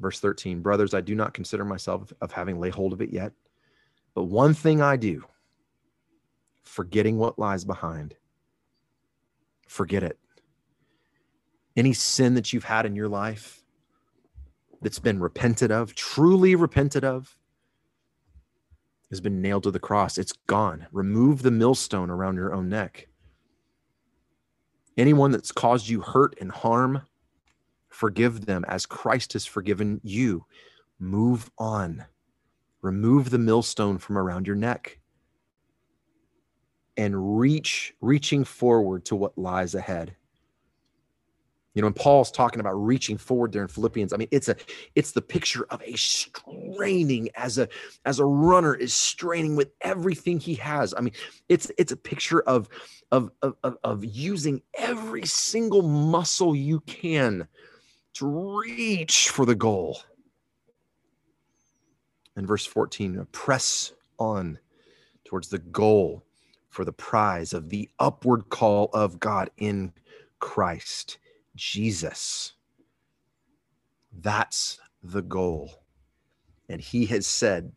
Speaker 2: Verse 13, brothers, I do not consider myself of having laid hold of it yet, but one thing I do, forgetting what lies behind, forget it. Any sin that you've had in your life that's been repented of, truly repented of, has been nailed to the cross. It's gone. Remove the millstone around your own neck. Anyone that's caused you hurt and harm, forgive them as Christ has forgiven you. Move on. Remove the millstone from around your neck and reach, reaching forward to what lies ahead. You know, and Paul's talking about reaching forward there in Philippians. I mean, it's a it's the picture of a straining as a as a runner is straining with everything he has. I mean, it's it's a picture of of of, of using every single muscle you can to reach for the goal. In verse 14, press on towards the goal for the prize of the upward call of God in Christ Jesus. That's the goal. And he has said,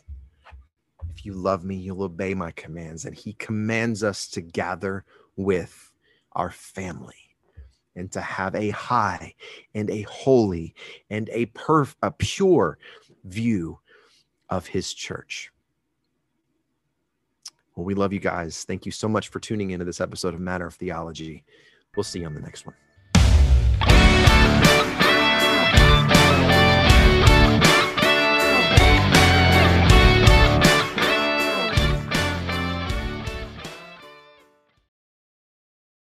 Speaker 2: If you love me, you'll obey my commands. And he commands us to gather with our family and to have a high and a holy and a perf- a pure view of his church. Well, we love you guys. Thank you so much for tuning into this episode of Matter of Theology. We'll see you on the next one.